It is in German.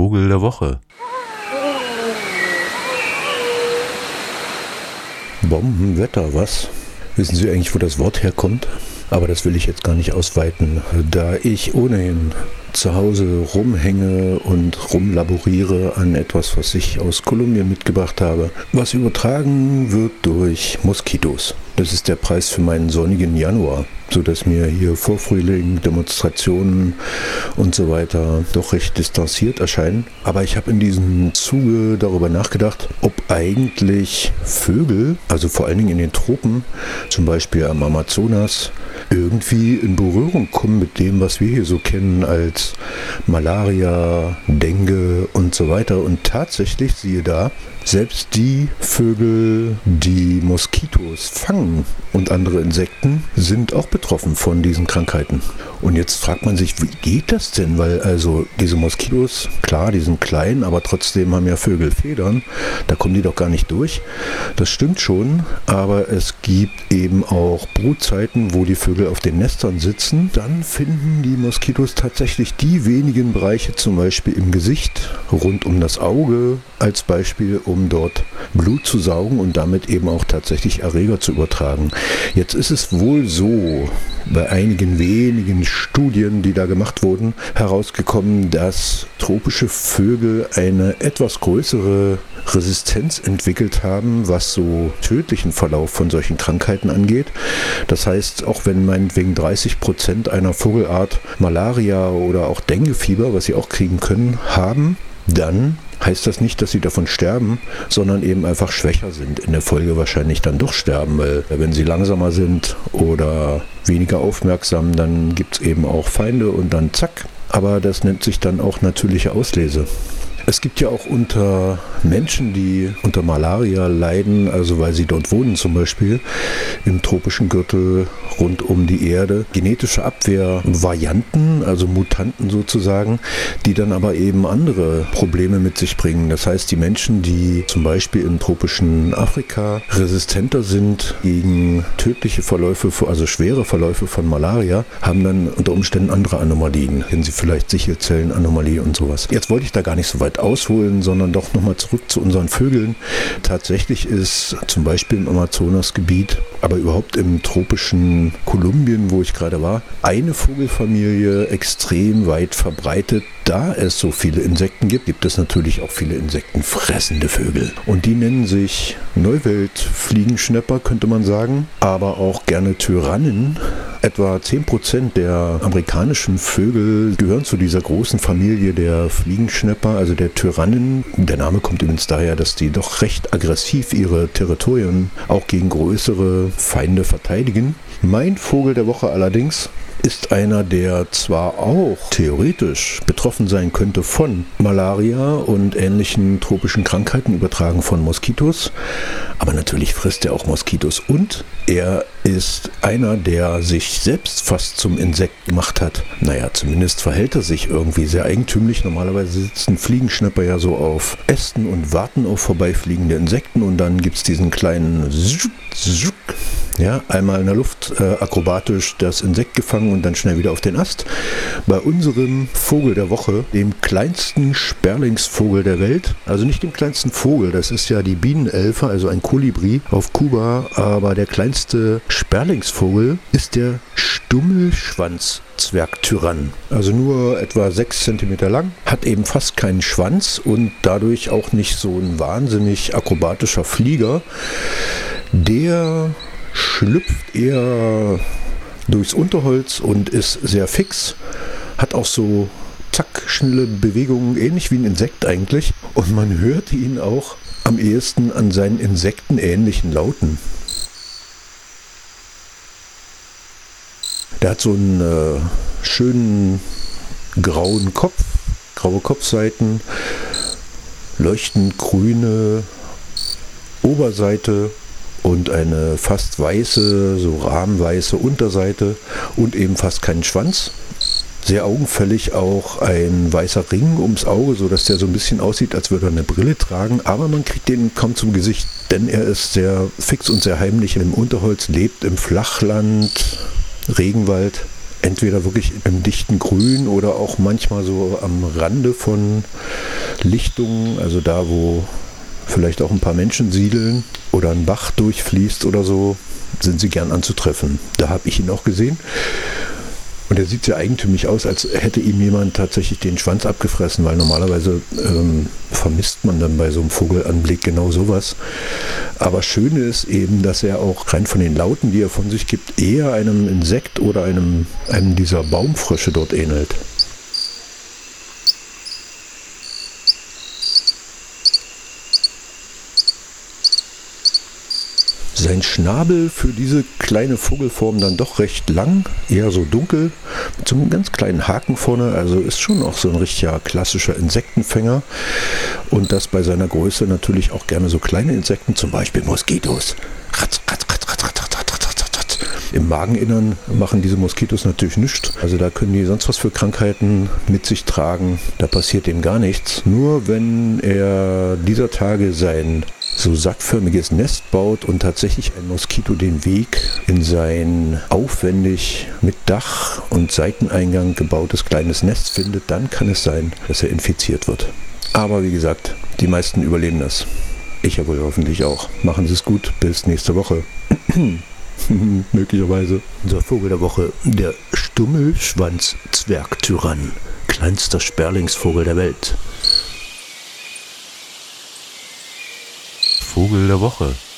Vogel der Woche. Bombenwetter, was? Wissen Sie eigentlich, wo das Wort herkommt? Aber das will ich jetzt gar nicht ausweiten, da ich ohnehin zu Hause rumhänge und rumlaboriere an etwas, was ich aus Kolumbien mitgebracht habe, was übertragen wird durch Moskitos. Das ist der Preis für meinen sonnigen Januar, sodass mir hier Vorfrühling, Demonstrationen und so weiter doch recht distanziert erscheinen. Aber ich habe in diesem Zuge darüber nachgedacht, ob eigentlich Vögel, also vor allen Dingen in den Tropen, zum Beispiel am Amazonas, irgendwie in Berührung kommen mit dem, was wir hier so kennen als Malaria, Dengue und so weiter. Und tatsächlich, siehe da, selbst die Vögel, die Moskitos fangen und andere Insekten, sind auch betroffen von diesen Krankheiten. Und jetzt fragt man sich, wie geht das denn? Weil also diese Moskitos, klar, die sind klein, aber trotzdem haben ja Vögel Federn. Da kommen die doch gar nicht durch. Das stimmt schon, aber es gibt eben auch Brutzeiten, wo die Vögel auf den Nestern sitzen. Dann finden die Moskitos tatsächlich die wenigen Bereiche, zum Beispiel im Gesicht, rund um das Auge als Beispiel, um dort Blut zu saugen und damit eben auch tatsächlich Erreger zu übertragen. Jetzt ist es wohl so, bei einigen wenigen Studien, die da gemacht wurden, herausgekommen, dass tropische Vögel eine etwas größere Resistenz entwickelt haben, was so tödlichen Verlauf von solchen Krankheiten angeht. Das heißt, auch wenn meinetwegen 30 Prozent einer Vogelart Malaria oder auch Denguefieber, was sie auch kriegen können, haben, dann heißt das nicht, dass sie davon sterben, sondern eben einfach schwächer sind. In der Folge wahrscheinlich dann doch sterben, weil wenn sie langsamer sind oder weniger aufmerksam, dann gibt es eben auch Feinde und dann zack. Aber das nennt sich dann auch natürliche Auslese. Es gibt ja auch unter Menschen, die unter Malaria leiden, also weil sie dort wohnen zum Beispiel, im tropischen Gürtel rund um die Erde, genetische Abwehrvarianten, also Mutanten sozusagen, die dann aber eben andere Probleme mit sich bringen. Das heißt, die Menschen, die zum Beispiel im tropischen Afrika resistenter sind gegen tödliche Verläufe, also schwere Verläufe von Malaria, haben dann unter Umständen andere Anomalien. Kennen Sie vielleicht Sichelzellenanomalie und sowas. Jetzt wollte ich da gar nicht so weit ausholen, sondern doch nochmal zurück zu unseren Vögeln. Tatsächlich ist zum Beispiel im Amazonasgebiet, aber überhaupt im tropischen Kolumbien, wo ich gerade war, eine Vogelfamilie extrem weit verbreitet. Da es so viele Insekten gibt, gibt es natürlich auch viele insektenfressende Vögel. Und die nennen sich Neuweltfliegenschnepper, könnte man sagen, aber auch gerne Tyrannen. Etwa 10% der amerikanischen Vögel gehören zu dieser großen Familie der Fliegenschnepper, also der Tyrannen. Der Name kommt übrigens daher, dass die doch recht aggressiv ihre Territorien auch gegen größere Feinde verteidigen. Mein Vogel der Woche allerdings ist einer, der zwar auch theoretisch betroffen sein könnte von Malaria und ähnlichen tropischen Krankheiten übertragen von Moskitos, aber natürlich frisst er auch Moskitos und er ist einer, der sich selbst fast zum Insekt gemacht hat. Naja, zumindest verhält er sich irgendwie sehr eigentümlich. Normalerweise sitzen Fliegenschnapper ja so auf Ästen und warten auf vorbeifliegende Insekten und dann gibt es diesen kleinen ja, einmal in der Luft äh, akrobatisch das Insekt gefangen und dann schnell wieder auf den Ast. Bei unserem Vogel der Woche, dem kleinsten Sperlingsvogel der Welt, also nicht dem kleinsten Vogel, das ist ja die Bienenelfe, also ein Kolibri auf Kuba, aber der kleinste Sperlingsvogel ist der Stummelschwanz. Zwergtyrann. Also nur etwa 6 cm lang, hat eben fast keinen Schwanz und dadurch auch nicht so ein wahnsinnig akrobatischer Flieger. Der schlüpft eher durchs Unterholz und ist sehr fix, hat auch so zack, schnelle Bewegungen, ähnlich wie ein Insekt eigentlich. Und man hört ihn auch am ehesten an seinen insektenähnlichen Lauten. Der hat so einen äh, schönen grauen Kopf, graue Kopfseiten, leuchtend grüne Oberseite und eine fast weiße, so rahmenweiße Unterseite und eben fast keinen Schwanz. Sehr augenfällig auch ein weißer Ring ums Auge, sodass der so ein bisschen aussieht, als würde er eine Brille tragen, aber man kriegt den kaum zum Gesicht, denn er ist sehr fix und sehr heimlich im Unterholz, lebt im Flachland, Regenwald, entweder wirklich im dichten Grün oder auch manchmal so am Rande von Lichtungen, also da, wo vielleicht auch ein paar Menschen siedeln oder ein Bach durchfließt oder so, sind sie gern anzutreffen. Da habe ich ihn auch gesehen. Und er sieht sehr eigentümlich aus, als hätte ihm jemand tatsächlich den Schwanz abgefressen, weil normalerweise ähm, vermisst man dann bei so einem Vogelanblick genau sowas. Aber schön ist eben, dass er auch rein von den Lauten, die er von sich gibt, eher einem Insekt oder einem, einem dieser Baumfrösche dort ähnelt. Sein Schnabel für diese kleine Vogelform dann doch recht lang, eher so dunkel, mit so einem ganz kleinen Haken vorne, also ist schon auch so ein richtiger klassischer Insektenfänger. Und das bei seiner Größe natürlich auch gerne so kleine Insekten, zum Beispiel Moskitos. Ratz, ratz, ratz, ratz, ratz, ratz, im Mageninnern machen diese Moskitos natürlich nichts. Also da können die sonst was für Krankheiten mit sich tragen. Da passiert dem gar nichts. Nur wenn er dieser Tage sein so sackförmiges Nest baut und tatsächlich ein Moskito den Weg in sein aufwendig mit Dach und Seiteneingang gebautes kleines Nest findet, dann kann es sein, dass er infiziert wird. Aber wie gesagt, die meisten überleben das. Ich ja wohl hoffentlich auch. Machen Sie es gut, bis nächste Woche. Möglicherweise. Unser Vogel der Woche, der Stummelschwanz-Zwergtyrann. Kleinster Sperlingsvogel der Welt. Vogel der Woche.